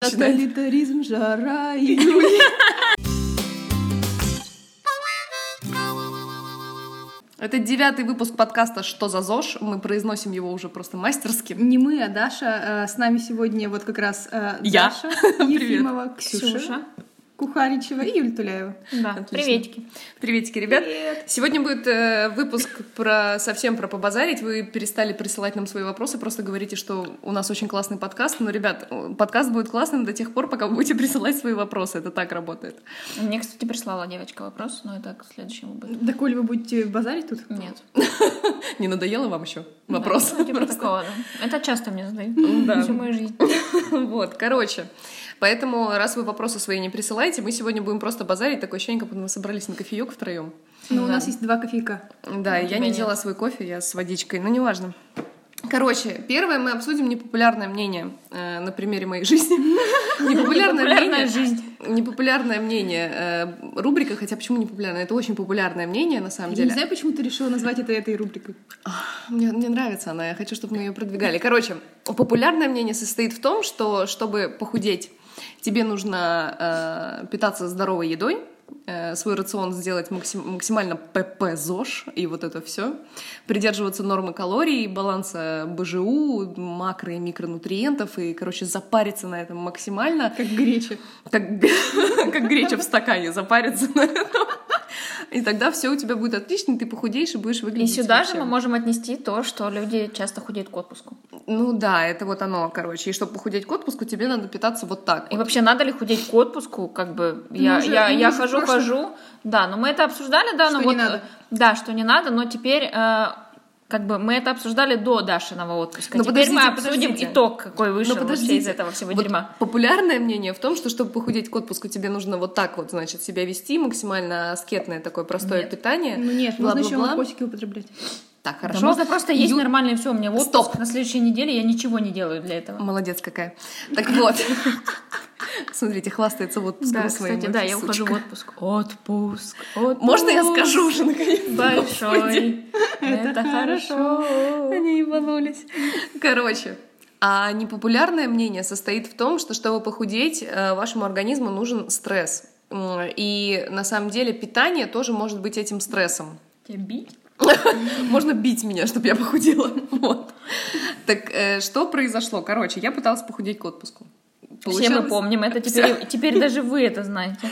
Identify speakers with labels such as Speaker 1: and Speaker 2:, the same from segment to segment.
Speaker 1: Тоталитаризм, жара, июль.
Speaker 2: Это девятый выпуск подкаста «Что за ЗОЖ?». Мы произносим его уже просто мастерски.
Speaker 1: Не мы, а Даша. Э, С нами сегодня вот как раз э,
Speaker 2: Я.
Speaker 1: Даша
Speaker 2: Привет.
Speaker 1: Ефимова, Ксюша,
Speaker 3: Ксюша.
Speaker 1: Кухаричева и Юль Туляева.
Speaker 3: Да,
Speaker 2: Отлично.
Speaker 3: приветики.
Speaker 2: Приветики, ребят. Сегодня будет э, выпуск про совсем про побазарить. Вы перестали присылать нам свои вопросы, просто говорите, что у нас очень классный подкаст. Но, ребят, подкаст будет классным до тех пор, пока вы будете присылать свои вопросы. Это так работает.
Speaker 3: Мне, кстати, прислала девочка вопрос, но это к следующему будет.
Speaker 1: Да, Коль, вы будете базарить тут?
Speaker 3: Нет.
Speaker 2: Не надоело вам еще вопрос?
Speaker 3: Да, типа такого, да. Это часто мне задают.
Speaker 2: Да.
Speaker 3: Всю мою жизнь.
Speaker 2: Вот, короче. Поэтому, раз вы вопросы свои не присылаете, мы сегодня будем просто базарить. Такое ощущение, как будто мы собрались на кофеек втроем.
Speaker 1: Ну, у
Speaker 3: Да.
Speaker 1: нас есть два кофейка.
Speaker 2: Да, я
Speaker 3: у
Speaker 2: не
Speaker 3: нет.
Speaker 2: делала свой кофе, я с водичкой, но неважно. Короче, первое мы обсудим непопулярное мнение э, на примере моей жизни. Непопулярное мнение.
Speaker 3: жизнь.
Speaker 2: Непопулярное мнение. э, Рубрика, хотя почему непопулярное? Это очень популярное мнение на самом
Speaker 1: Я
Speaker 2: деле.
Speaker 1: не знаю, почему ты решила назвать это этой рубрикой.
Speaker 2: Мне, мне нравится она, я хочу, чтобы мы ее продвигали. Короче, популярное мнение состоит в том, что чтобы похудеть, тебе нужно э, питаться здоровой едой, э, свой рацион сделать максим- максимально ПП ЗОЖ и вот это все, придерживаться нормы калорий, баланса БЖУ, макро- и микронутриентов и, короче, запариться на этом максимально,
Speaker 1: Как греча.
Speaker 2: как, как греча в стакане, запариться на этом. И тогда все у тебя будет отлично, ты похудеешь и будешь
Speaker 3: И
Speaker 2: выглядеть
Speaker 3: сюда же
Speaker 2: вообще.
Speaker 3: мы можем отнести то, что люди часто худеют к отпуску.
Speaker 2: Ну да, это вот оно, короче. И чтобы похудеть к отпуску, тебе надо питаться вот так.
Speaker 3: И
Speaker 2: вот.
Speaker 3: вообще, надо ли худеть к отпуску? Как бы я,
Speaker 1: уже-
Speaker 3: я, я хожу,
Speaker 1: прошлом-
Speaker 3: хожу. Да, но мы это обсуждали, да,
Speaker 1: Что
Speaker 3: но вот,
Speaker 1: надо.
Speaker 3: э, Да, что не надо, но теперь э, как бы мы это обсуждали до Дашиного отпуска.
Speaker 2: Но
Speaker 3: теперь мы обсудим
Speaker 2: подождите.
Speaker 3: итог, какой вышел
Speaker 2: Но
Speaker 3: вообще из этого всего
Speaker 2: Вот
Speaker 3: дерьма.
Speaker 2: Популярное мнение в том, что чтобы похудеть к отпуску, тебе нужно вот так вот, значит, себя вести, максимально аскетное такое простое
Speaker 3: Нет.
Speaker 2: питание.
Speaker 1: Ну нет, можно еще
Speaker 2: бла-бла-бла.
Speaker 1: наркотики употреблять.
Speaker 2: Так,
Speaker 3: Да
Speaker 2: хорошо.
Speaker 3: можно просто есть
Speaker 2: Ю-
Speaker 3: нормально все. У меня вот
Speaker 2: Стоп.
Speaker 3: на следующей неделе я ничего не делаю для этого.
Speaker 2: Молодец какая. Так вот. Смотрите, хвастается вот
Speaker 3: Да,
Speaker 2: своим.
Speaker 3: кстати, да,
Speaker 2: вообще,
Speaker 3: я ухожу в отпуск. Отпуск. отпуск.
Speaker 2: Можно я скажу уже наконец?
Speaker 3: Большой. Это хорошо.
Speaker 2: Они ебанулись. Короче, а непопулярное мнение состоит в том, что чтобы похудеть, э, вашему организму нужен стресс. И на самом деле питание тоже может быть этим стрессом.
Speaker 3: Тебя бить?
Speaker 2: Можно бить меня, чтобы я похудела. Вот. Так э, что произошло? Короче, я пыталась похудеть к отпуску.
Speaker 3: Все мы помним это. Теперь, теперь даже вы это знаете.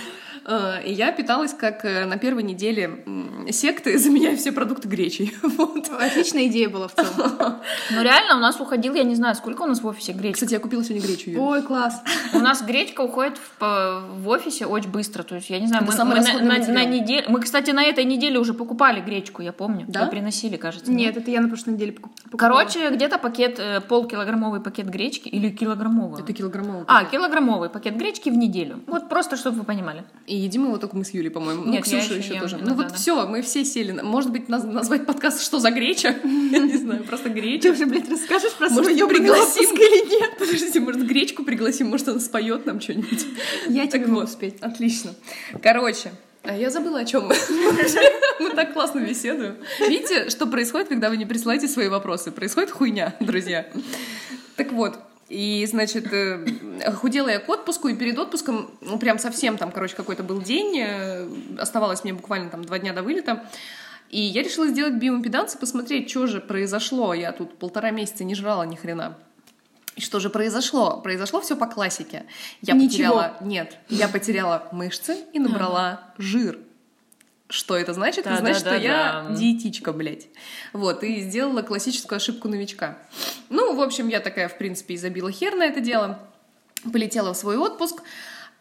Speaker 2: Э, И я питалась как э, на первой неделе секты, заменяя все продукты гречей. Вот.
Speaker 1: Отличная идея была в целом.
Speaker 3: Но реально у нас уходил, я не знаю, сколько у нас в офисе гречка.
Speaker 2: Кстати, я купила сегодня гречу. Юль.
Speaker 1: Ой, класс.
Speaker 3: У нас гречка уходит в, в офисе очень быстро. То есть, я не знаю,
Speaker 2: Это
Speaker 3: мы, мы на, на- на неделю. Мы, кстати, на этой неделе уже покупали гречку, я помню.
Speaker 2: Да?
Speaker 3: И приносили, кажется.
Speaker 1: Нет, это я на прошлой неделе покуп- покупала.
Speaker 3: Короче, где-то пакет, э, полкилограммовый пакет гречки или килограммовый.
Speaker 2: Это килограммовый.
Speaker 3: А,
Speaker 2: пакет.
Speaker 3: килограммовый пакет гречки в неделю. Вот просто, чтобы вы понимали.
Speaker 2: И едим его только мы с Юлей, по-моему. Ну,
Speaker 3: Нет, я
Speaker 2: Ксюша
Speaker 3: еще
Speaker 2: еще тоже.
Speaker 3: иногда,
Speaker 2: Ну вот
Speaker 3: да.
Speaker 2: все, мы все сели. Может быть, наз- назвать подкаст «Что за греча?» Я не знаю, просто
Speaker 1: Ты
Speaker 2: греча.
Speaker 1: уже, блядь, расскажешь про
Speaker 2: Может,
Speaker 1: свой
Speaker 2: ее
Speaker 1: ёбаный
Speaker 2: пригласим
Speaker 1: или нет?
Speaker 2: Подождите, может, гречку пригласим, может, она споет нам что-нибудь.
Speaker 1: Я тебе могу
Speaker 2: вот,
Speaker 1: успеть.
Speaker 2: Отлично. Короче, а я забыла, о чем мы. Мы так классно беседуем. Видите, что происходит, когда вы не присылаете свои вопросы? Происходит хуйня, друзья. Так вот, и, значит, э, худела я к отпуску, и перед отпуском, ну, прям совсем там, короче, какой-то был день, э, оставалось мне буквально там два дня до вылета, и я решила сделать биоимпеданс и посмотреть, что же произошло. Я тут полтора месяца не жрала ни хрена. И что же произошло? Произошло все по классике. Я
Speaker 1: Ничего.
Speaker 2: потеряла... Нет, я потеряла мышцы и набрала жир. Что это значит? Это значит, что я диетичка, блядь. Вот, и сделала классическую ошибку новичка. Ну, в общем, я такая, в принципе, и забила хер на это дело. Полетела в свой отпуск.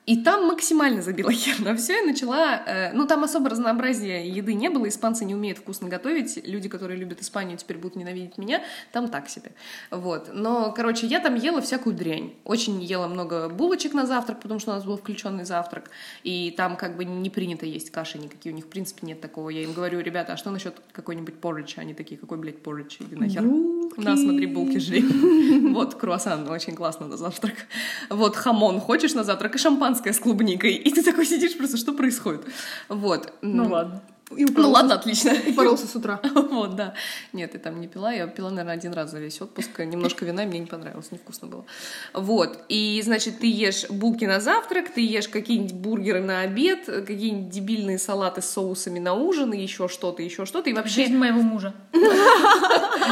Speaker 2: И там максимально забила хер на все и начала... э, ну, там особо разнообразия еды не было, испанцы не умеют вкусно готовить, люди, которые любят Испанию, теперь будут ненавидеть меня, там так себе. Вот. Но, короче, я там ела всякую дрянь. Очень ела много булочек на завтрак, потому что у нас был включенный завтрак, и там как бы не принято есть каши никакие, у них в принципе нет такого. Я им говорю, ребята, а что насчет какой-нибудь порridge? Они такие, какой, блядь, порridge? Иди нахер.
Speaker 1: Булки.
Speaker 2: На, смотри, булки жри. Вот, круассан, очень классно на завтрак. Вот, хамон хочешь на завтрак и шампанское с клубникой. И ты такой сидишь просто, что происходит? Вот.
Speaker 3: Ну ладно.
Speaker 1: И
Speaker 2: Ну ладно, отлично.
Speaker 1: упоролся с утра.
Speaker 2: Вот, да. Нет, я там не пила, я пила, наверное, один раз за весь отпуск. Немножко вина, и мне не понравилось, невкусно было. Вот, и, значит, ты ешь булки на завтрак, ты ешь какие-нибудь бургеры на обед, какие-нибудь дебильные салаты с соусами на ужин, и еще что-то, еще что-то, и вообще...
Speaker 3: Жизнь моего мужа.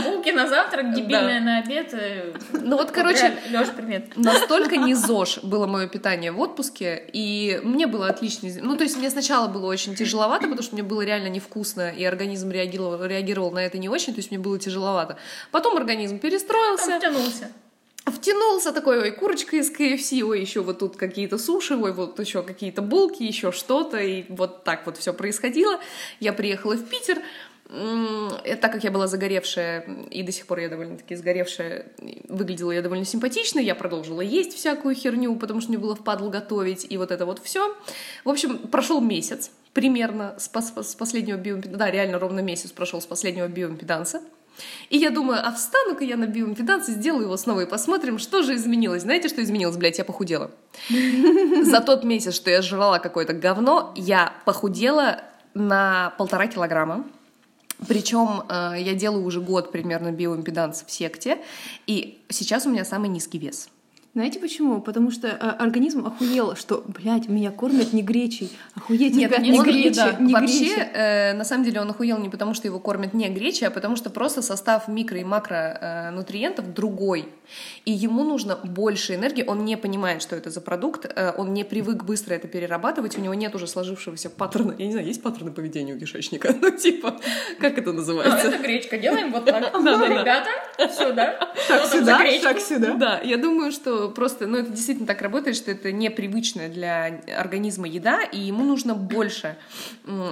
Speaker 3: Булки на завтрак, дебильная на обед. э,
Speaker 2: Ну вот, короче,
Speaker 3: Леша, привет.
Speaker 2: Настолько не ЗОЖ было мое питание в отпуске, и мне было отлично. Ну, то есть мне сначала было очень тяжеловато, потому что мне было реально невкусно, и организм реагировал, реагировал на это не очень, то есть мне было тяжеловато. Потом организм перестроился,
Speaker 3: Там втянулся.
Speaker 2: втянулся такой, ой, курочка из КФС, ой, еще вот тут какие-то суши, ой, вот еще какие-то булки, еще что-то, и вот так вот все происходило. Я приехала в Питер, так как я была загоревшая, и до сих пор я довольно-таки сгоревшая, выглядела я довольно симпатично, я продолжила есть всякую херню, потому что мне было впадло готовить, и вот это вот все. В общем, прошел месяц примерно с, пос- с последнего биоимпеданса, да, реально ровно месяц прошел с последнего биоимпеданса. И я думаю, а встану-ка я на биоимпеданс и сделаю его снова и посмотрим, что же изменилось. Знаете, что изменилось, блядь? Я похудела. За тот месяц, что я жрала какое-то говно, я похудела на полтора килограмма. Причем э, я делаю уже год примерно биоимпеданс в секте, и сейчас у меня самый низкий вес.
Speaker 1: Знаете почему? Потому что э, организм охуел, что, блядь, меня кормят не гречей. Охуеть,
Speaker 2: Нет,
Speaker 1: ребят, не
Speaker 3: он-
Speaker 1: гречи,
Speaker 3: да.
Speaker 1: не
Speaker 2: Вообще,
Speaker 1: гречи.
Speaker 2: э, на самом деле он охуел не потому, что его кормят не гречей, а потому что просто состав микро и макронутриентов другой. И ему нужно больше энергии. Он не понимает, что это за продукт, э, он не привык быстро это перерабатывать, у него нет уже сложившегося паттерна. Я не знаю, есть паттерны поведения у кишечника? Ну, типа, как это
Speaker 3: А,
Speaker 2: называется?
Speaker 3: это гречка. Делаем вот так. Ребята, сюда. За
Speaker 1: сюда, шаг сюда.
Speaker 2: Да, я думаю, что просто, ну, это действительно так работает, что это непривычная для организма еда, и ему нужно больше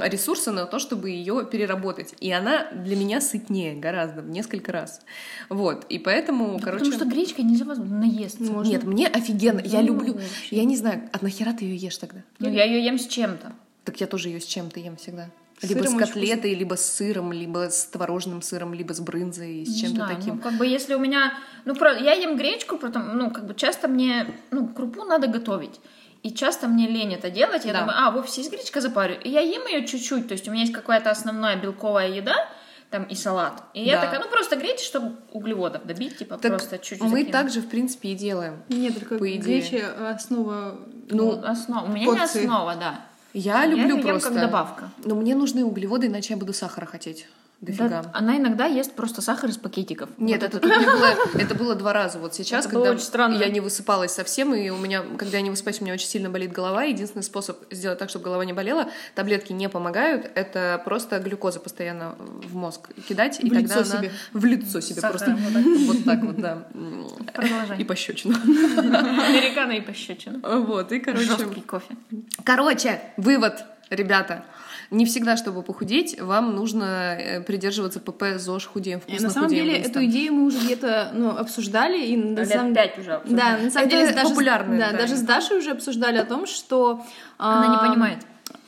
Speaker 2: ресурса на то, чтобы ее переработать. И она для меня сытнее гораздо, в несколько раз. Вот, и поэтому, короче...
Speaker 3: Потому что гречкой нельзя наесться.
Speaker 1: Можно.
Speaker 2: Нет, мне офигенно, я
Speaker 3: Ну,
Speaker 2: люблю...
Speaker 3: вообще.
Speaker 2: Я не знаю, а нахера ты ее ешь тогда?
Speaker 3: Ну, я ее ем с чем-то.
Speaker 2: Так я тоже ее с чем-то ем всегда. Либо
Speaker 1: сыром
Speaker 2: с
Speaker 1: очень
Speaker 2: котлетой, либо с сыром, либо с творожным сыром, либо с брынзой, с
Speaker 3: Не
Speaker 2: чем-то таким.
Speaker 3: Ну, как бы если у меня... Ну, про... я ем гречку, потом, ну, как бы часто мне... Ну, крупу надо готовить. И часто мне лень это делать. Я
Speaker 2: Да.
Speaker 3: думаю, а, в офисе есть гречка, запарю. И я ем ее чуть-чуть. То есть у меня есть какая-то основная белковая еда, там и салат. И я
Speaker 2: Да.
Speaker 3: такая, ну, просто гречи, чтобы углеводов добить, типа,
Speaker 2: Так
Speaker 3: просто чуть-чуть
Speaker 2: мы
Speaker 3: закинуть.
Speaker 2: так же, в принципе, и делаем.
Speaker 1: Нет, только
Speaker 2: по идее.
Speaker 1: гречи основа...
Speaker 3: Ну, основа. У меня не
Speaker 1: порции.
Speaker 3: основа, да.
Speaker 2: Я
Speaker 3: Я
Speaker 2: люблю просто...
Speaker 3: как добавка.
Speaker 2: Но мне нужны углеводы, иначе я буду сахара хотеть. Дофига.
Speaker 3: Да, она иногда ест просто сахар из пакетиков.
Speaker 2: Нет,
Speaker 3: Вот
Speaker 2: это, не было, это было два раза. Вот сейчас,
Speaker 3: Это
Speaker 2: когда
Speaker 3: странно.
Speaker 2: я не высыпалась совсем, и у меня, когда я не высыпаюсь, у меня очень сильно болит голова. Единственный способ сделать так, чтобы голова не болела, таблетки не помогают, это просто глюкоза постоянно в мозг кидать, и
Speaker 1: В
Speaker 2: тогда
Speaker 1: лицо
Speaker 2: она
Speaker 1: себе.
Speaker 2: в лицо себе
Speaker 3: Сахаром
Speaker 2: просто
Speaker 3: вот так.
Speaker 2: вот да.
Speaker 3: Продолжай.
Speaker 2: И пощечину.
Speaker 3: Американо и пощечина.
Speaker 2: Вот, и, короче...
Speaker 3: Жесткий кофе.
Speaker 2: Короче, вывод, ребята. Не всегда, чтобы похудеть, вам нужно э, придерживаться ПП ЗОЖ худеем
Speaker 1: И
Speaker 2: вкусно,
Speaker 1: на самом
Speaker 2: худеем
Speaker 1: деле эту идею мы уже где-то ну, обсуждали, и на
Speaker 3: Лет
Speaker 1: самом
Speaker 3: пять уже обсуждали.
Speaker 1: Да, на самом
Speaker 2: Это
Speaker 1: деле даже, да,
Speaker 2: да,
Speaker 1: даже с. Дашей уже обсуждали о том, что
Speaker 3: Она не
Speaker 1: а,
Speaker 3: понимает.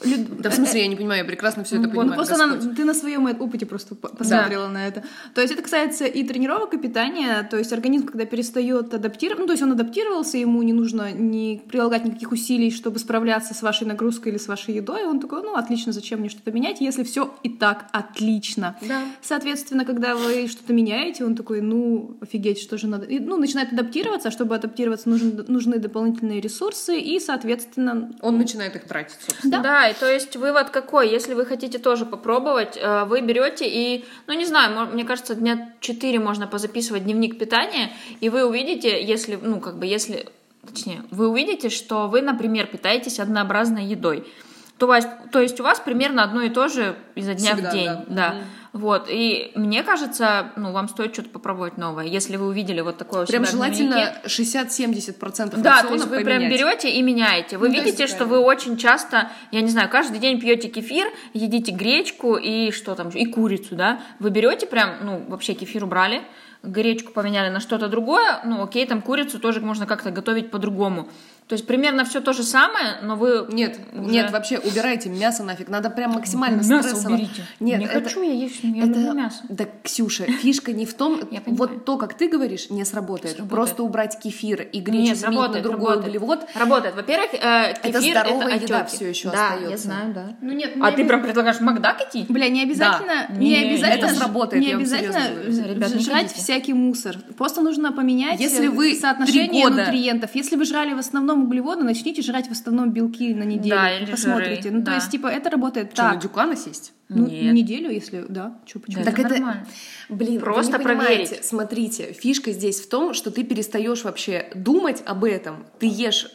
Speaker 1: Люд-
Speaker 2: Да в смысле, я не понимаю, я прекрасно все это
Speaker 1: Вот, ну
Speaker 2: понимаю.
Speaker 1: просто
Speaker 2: Господь.
Speaker 1: она- ты на своем опыте просто по- посмотрела на это. То есть это касается и тренировок, и питания. То есть организм, когда перестает адаптироваться, ну то есть он адаптировался, ему не нужно не прилагать никаких усилий, чтобы справляться с вашей нагрузкой или с вашей едой. Он такой, ну отлично, зачем мне что-то менять, если все и так отлично.
Speaker 2: Да.
Speaker 1: Соответственно, когда вы что-то меняете, он такой, ну офигеть, что же надо. И, ну начинает адаптироваться, а чтобы адаптироваться, нужны, нужны дополнительные ресурсы и, соответственно,
Speaker 2: Он начинает их тратить, собственно.
Speaker 3: Да. И то есть вывод какой? Если вы хотите тоже попробовать, э, вы берете и, ну не знаю, мне кажется, дня 4 можно позаписывать дневник питания, и вы увидите, если, ну как бы, если, точнее, вы увидите, что вы, например, питаетесь однообразной едой. То, вас, то есть у вас примерно одно и то же изо дня
Speaker 2: Всегда,
Speaker 3: в день.
Speaker 2: да.
Speaker 3: Да. Вот. И мне кажется, ну, вам стоит что-то попробовать новое. Если вы увидели вот такое
Speaker 2: Прям желательно 60-70%
Speaker 3: Да, то есть вы прям
Speaker 2: поменять.
Speaker 3: берете и меняете. Вы
Speaker 2: Ну,
Speaker 3: видите, что
Speaker 2: правильно.
Speaker 3: вы очень часто, я не знаю, каждый день пьете кефир, едите гречку и что там, и курицу, да? Вы берете прям, ну, вообще кефир убрали, гречку поменяли на что-то другое, ну, окей, там курицу тоже можно как-то готовить по-другому. То есть примерно все то же самое, но вы
Speaker 2: Нет,
Speaker 3: уже-
Speaker 2: нет, вообще убирайте мясо нафиг. Надо прям максимально
Speaker 3: Мясо
Speaker 2: стрессово.
Speaker 3: уберите.
Speaker 2: Нет,
Speaker 3: не
Speaker 2: это,
Speaker 3: хочу я есть, я
Speaker 2: это-
Speaker 3: люблю мясо.
Speaker 2: Да, Ксюша, фишка не в том, вот то, как ты говоришь, не сработает.
Speaker 3: Сработает.
Speaker 2: Просто убрать кефир и гречу
Speaker 3: Нет,
Speaker 2: заменить
Speaker 3: работает,
Speaker 2: на другой
Speaker 3: работает.
Speaker 2: углевод.
Speaker 3: Работает. Во-первых, э, кефир
Speaker 2: здоровая
Speaker 3: это
Speaker 2: еда
Speaker 3: отеки.
Speaker 2: всё ещё
Speaker 3: да,
Speaker 2: остаётся.
Speaker 3: я знаю, да.
Speaker 1: Ну нет,
Speaker 3: А ты прям предлагаешь Макдак идти?
Speaker 1: Бля, не обязательно,
Speaker 3: Да.
Speaker 1: не,
Speaker 3: Не,
Speaker 1: обязательно,
Speaker 2: это сработает,
Speaker 1: не обязательно жрать
Speaker 3: ходите.
Speaker 1: Всякий мусор. Просто нужно поменять
Speaker 2: Если
Speaker 1: э,
Speaker 2: вы
Speaker 1: соотношение
Speaker 2: три года-
Speaker 1: нутриентов. Если вы жрали в основном углеводы, начните жрать в основном белки на неделю.
Speaker 3: Да, или
Speaker 1: Посмотрите.
Speaker 3: жиры,
Speaker 1: ну, то
Speaker 3: да.
Speaker 1: есть, типа, это работает
Speaker 2: Что, на
Speaker 1: так.
Speaker 2: дюкана сесть?
Speaker 1: Ну,
Speaker 3: Нет.
Speaker 1: неделю, если, да, что, почему?
Speaker 3: Да,
Speaker 2: Так
Speaker 3: это нормально.
Speaker 2: Блин,
Speaker 3: Просто
Speaker 2: вы не понимаете.
Speaker 3: проверить.
Speaker 2: Смотрите, фишка здесь в том, что ты перестаешь вообще думать об этом. Ты ешь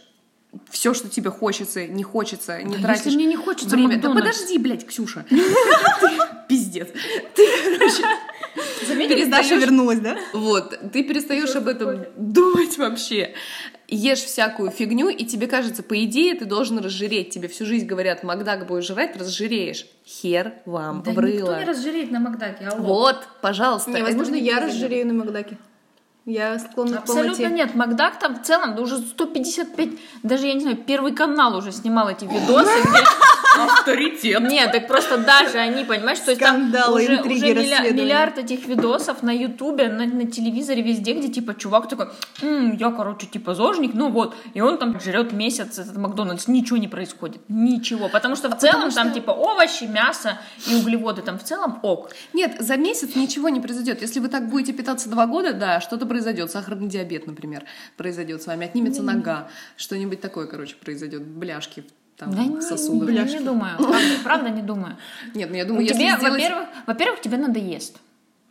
Speaker 2: все, что тебе хочется, не хочется, не
Speaker 3: Да
Speaker 2: тратишь
Speaker 3: если мне не хочется
Speaker 2: время. Да
Speaker 3: Макдональдс.
Speaker 2: подожди, блядь, Ксюша. Пиздец. Ты, короче, перестаёшь-
Speaker 1: вернулась, да?
Speaker 2: Вот, ты перестаешь об этом думать вообще. Ешь всякую фигню, и тебе кажется, по идее, ты должен разжиреть. Тебе всю жизнь говорят, Макдак будешь жрать, разжиреешь. Хер вам
Speaker 3: Да
Speaker 2: в рыло.
Speaker 3: никто не разжиреет на Макдаке, алло.
Speaker 2: Вот, пожалуйста.
Speaker 1: Не,
Speaker 2: это
Speaker 1: возможно,
Speaker 2: не
Speaker 1: я разжирею на Макдаке. Я склонна
Speaker 3: Абсолютно
Speaker 1: полноте.
Speaker 3: нет. Макдак там в целом да уже 155, даже я не знаю, первый канал уже снимал эти видосы, где
Speaker 2: Авторитет.
Speaker 3: Нет, так просто даже они, понимаешь, то есть там уже, миллиард этих видосов на ютубе, на, на телевизоре, везде, где типа чувак такой, «М, я, короче, типа зожник, ну вот, и он там жрет месяц этот Макдональдс, ничего не происходит, ничего, потому что в целом там типа овощи, мясо и углеводы, там в целом ок.
Speaker 2: Нет, за месяц ничего не произойдет. Если вы так будете питаться два года, да, что-то произойдет. Сахарный диабет, например, произойдет с вами. Отнимется нога. Что-нибудь такое, короче, произойдет. Бляшки там,
Speaker 3: Да
Speaker 2: в
Speaker 3: не, я не думаю, правда, правда не думаю.
Speaker 2: Нет, ну я думаю, если
Speaker 3: Тебе,
Speaker 2: сделать...
Speaker 3: во-первых, во-первых, тебе надоест.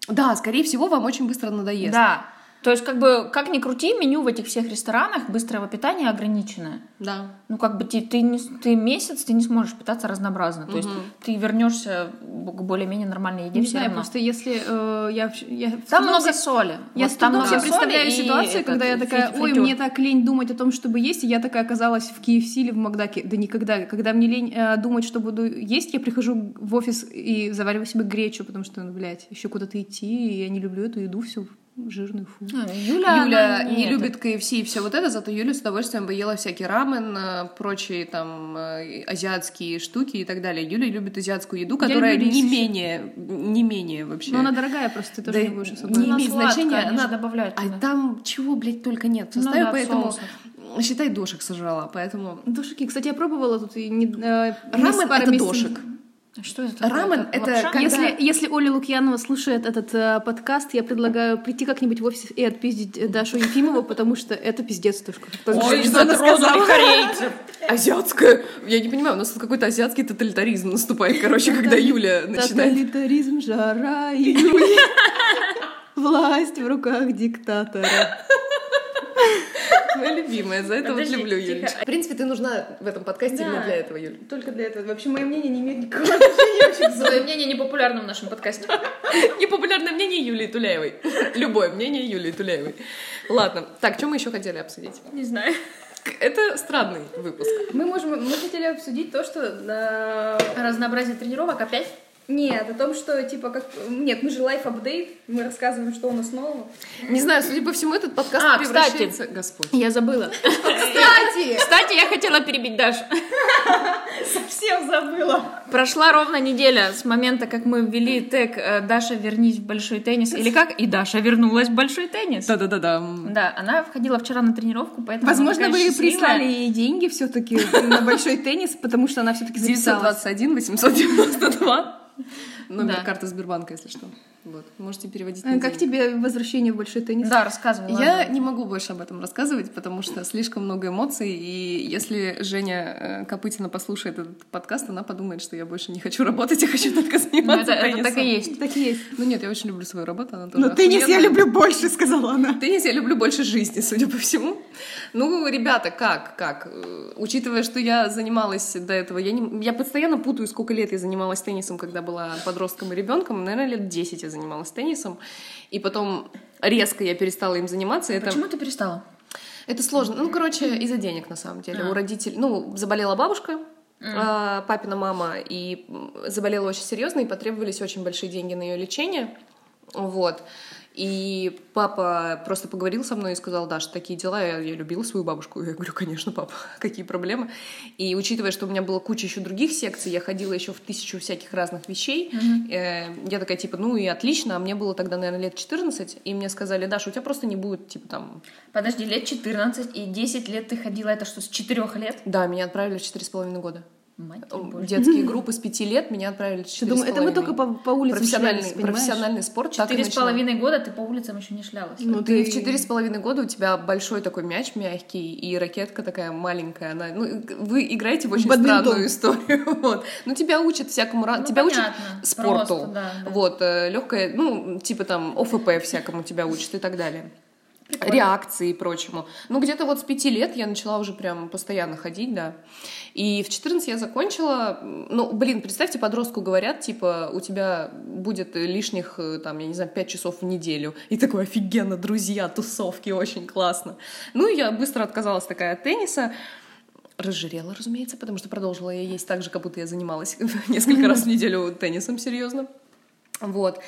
Speaker 2: Да, скорее всего, вам очень быстро надоест.
Speaker 3: Да. То есть, как бы, как ни крути, меню в этих всех ресторанах быстрого питания ограниченное.
Speaker 2: Да.
Speaker 3: Ну, как бы ты, ты, не, ты месяц ты не сможешь питаться разнообразно. То есть ты вернешься к более-менее нормальной еде
Speaker 1: Не
Speaker 3: все
Speaker 1: знаю,
Speaker 3: равно.
Speaker 1: просто если э, я, я
Speaker 3: Там много соли.
Speaker 1: Я
Speaker 3: Вот там много
Speaker 1: себе представляю ситуацию, когда я такая,
Speaker 3: фри-
Speaker 1: ой,
Speaker 3: фритюр.
Speaker 1: мне так лень думать о том, чтобы есть, и я такая оказалась в KFC или в Макдаке. Да никогда. Когда мне лень э, думать, что буду есть, я прихожу в офис и завариваю себе гречу, потому что, ну, блядь, еще куда-то идти, и я не люблю эту еду всю жирную, фу.
Speaker 3: А, Юля,
Speaker 2: Юля
Speaker 3: она
Speaker 2: не
Speaker 3: это.
Speaker 2: любит KFC и все вот это, зато Юля с удовольствием бы ела всякий рамен, э, прочие там э, азиатские штуки и так далее. Юля любит азиатскую еду, которая не
Speaker 1: рис.
Speaker 2: менее, не менее вообще.
Speaker 1: Но она дорогая просто, ты тоже
Speaker 2: Да
Speaker 1: не будешь особо.
Speaker 2: не
Speaker 3: Она
Speaker 2: имеет значения,
Speaker 3: же
Speaker 2: она-
Speaker 3: добавляют
Speaker 2: А
Speaker 3: туда.
Speaker 2: там чего, блядь, только нет в
Speaker 3: Ну
Speaker 2: составе,
Speaker 3: да,
Speaker 2: поэтому
Speaker 3: соусов.
Speaker 2: считай дошек сожрала, поэтому
Speaker 1: Дошики. Кстати, я пробовала тут и не, э,
Speaker 2: рамен это дошек.
Speaker 3: Что это? такое?
Speaker 2: Рамен — это
Speaker 3: лапша?
Speaker 2: когда-
Speaker 1: Если, если Оля Лукьянова слушает этот э, подкаст, я предлагаю прийти как-нибудь в офис и отпиздить э, Дашу Ефимову, потому что это пиздец
Speaker 3: Ой,
Speaker 1: что она
Speaker 3: затронули корейцев.
Speaker 2: Азиатская. Я не понимаю, у нас тут какой-то азиатский тоталитаризм наступает, короче, когда Юля начинает.
Speaker 1: Тоталитаризм, жара и Юля. Власть в руках диктатора.
Speaker 2: Моя любимая, за это вот
Speaker 3: Подожди,
Speaker 2: люблю
Speaker 3: тихо.
Speaker 2: Юлю. В принципе, ты нужна в этом подкасте
Speaker 3: Да.
Speaker 2: именно для этого, Юля.
Speaker 1: Только для этого. Вообще, мое мнение не имеет никакого отношения
Speaker 3: Свое мнение непопулярно в нашем подкасте.
Speaker 2: Непопулярное мнение Юлии Туляевой. Любое мнение Юлии Туляевой. Ладно, так, что мы еще хотели обсудить?
Speaker 3: Не знаю.
Speaker 2: Это странный выпуск.
Speaker 1: Мы можем, мы хотели обсудить то, что э,
Speaker 3: Разнообразие тренировок опять?
Speaker 1: Нет, о том, что типа как нет, мы же лайф апдейт, мы рассказываем, что у нас нового.
Speaker 2: Не знаю, судя по всему, этот подкаст
Speaker 3: А,
Speaker 2: превращается... Господь.
Speaker 3: Я забыла.
Speaker 1: Кстати,
Speaker 3: Кстати, я хотела перебить Дашу.
Speaker 1: совсем забыла.
Speaker 3: Прошла ровно неделя с момента, как мы ввели тег э, «Даша, вернись в большой теннис». Или как? И Даша вернулась в большой теннис.
Speaker 2: Да-да-да-да.
Speaker 3: Да, она входила вчера на тренировку, поэтому
Speaker 1: Возможно, вы
Speaker 3: счастливая.
Speaker 1: прислали ей деньги все-таки на большой теннис, потому что она все-таки записалась.
Speaker 2: 921 892. Номер
Speaker 3: Да.
Speaker 2: карты Сбербанка, если что. Вот. Можете переводить
Speaker 1: Э,
Speaker 2: на
Speaker 1: Как
Speaker 2: деньги.
Speaker 1: тебе возвращение в большой теннис?
Speaker 3: Да, рассказывай.
Speaker 2: Я
Speaker 3: ладно.
Speaker 2: не могу больше об этом рассказывать, потому что слишком много эмоций, и если Женя э, Копытина послушает этот подкаст, она подумает, что я больше не хочу работать, я хочу только
Speaker 3: Ну,
Speaker 2: заниматься
Speaker 3: это, это
Speaker 2: теннисом.
Speaker 3: так и есть.
Speaker 1: Так и есть.
Speaker 2: Ну нет, я очень люблю свою работу, она тоже
Speaker 1: Но теннис я
Speaker 2: охуенная.
Speaker 1: люблю больше, сказала она.
Speaker 2: Теннис я люблю больше жизни, судя по всему. Ну, ребята, как, как? Э, Учитывая, что я занималась до этого, я, не, я постоянно путаю, сколько лет я занималась теннисом, когда была подростком и ребенком. Наверное, лет 10 я занималась теннисом. И потом резко я перестала им заниматься. Это,
Speaker 3: Почему ты перестала?
Speaker 2: это сложно. Ну, короче, из-за денег, на самом деле.
Speaker 3: А.
Speaker 2: У родителей... Ну, заболела бабушка, а, папина мама, и заболела очень серьезно, и потребовались очень большие деньги на ее лечение. Вот. И папа просто поговорил со мной и сказал, Даша, такие дела, я, я любила свою бабушку. Я говорю, конечно, папа, какие проблемы. И учитывая, что у меня была куча еще других секций, я ходила еще в тысячу всяких разных вещей, mm-hmm. э, я такая, типа, ну и отлично, а мне было тогда, наверное, лет 14, и мне сказали, Даша, у тебя просто не будет, типа, там...
Speaker 3: Подожди, лет 14 и 10 лет ты ходила, это что, с 4 лет?
Speaker 2: Да, меня отправили в 4,5 года. Детские группы с пяти лет меня отправили четыре
Speaker 1: Это мы только по, по улицам
Speaker 2: профессиональный,
Speaker 1: шлялись,
Speaker 2: профессиональный спорт.
Speaker 3: Четыре с половиной года ты по улицам еще не шлялась.
Speaker 2: Ну, ты в четыре с половиной года у тебя большой такой мяч мягкий и ракетка такая маленькая. Она, ну, вы играете в очень Бадминтон. странную историю. Вот. Ну, тебя учат всякому... Ну, тебя понятно. учат спорту. Просто, да, да. Вот, э, легкая, ну, типа там ОФП всякому тебя учат и так далее. Прикольно. реакции и прочему. Ну, где-то вот с пяти лет я начала уже прям постоянно ходить, да. И в 14 я закончила. Ну, блин, представьте, подростку говорят, типа, у тебя будет лишних, э, там, я не знаю, пять часов в неделю. И такой, офигенно, друзья, тусовки, очень классно. Ну, я быстро отказалась такая от тенниса. Разжирела, разумеется, потому что продолжила я есть так же, как будто я занималась несколько раз в неделю теннисом, серьезно. Вот.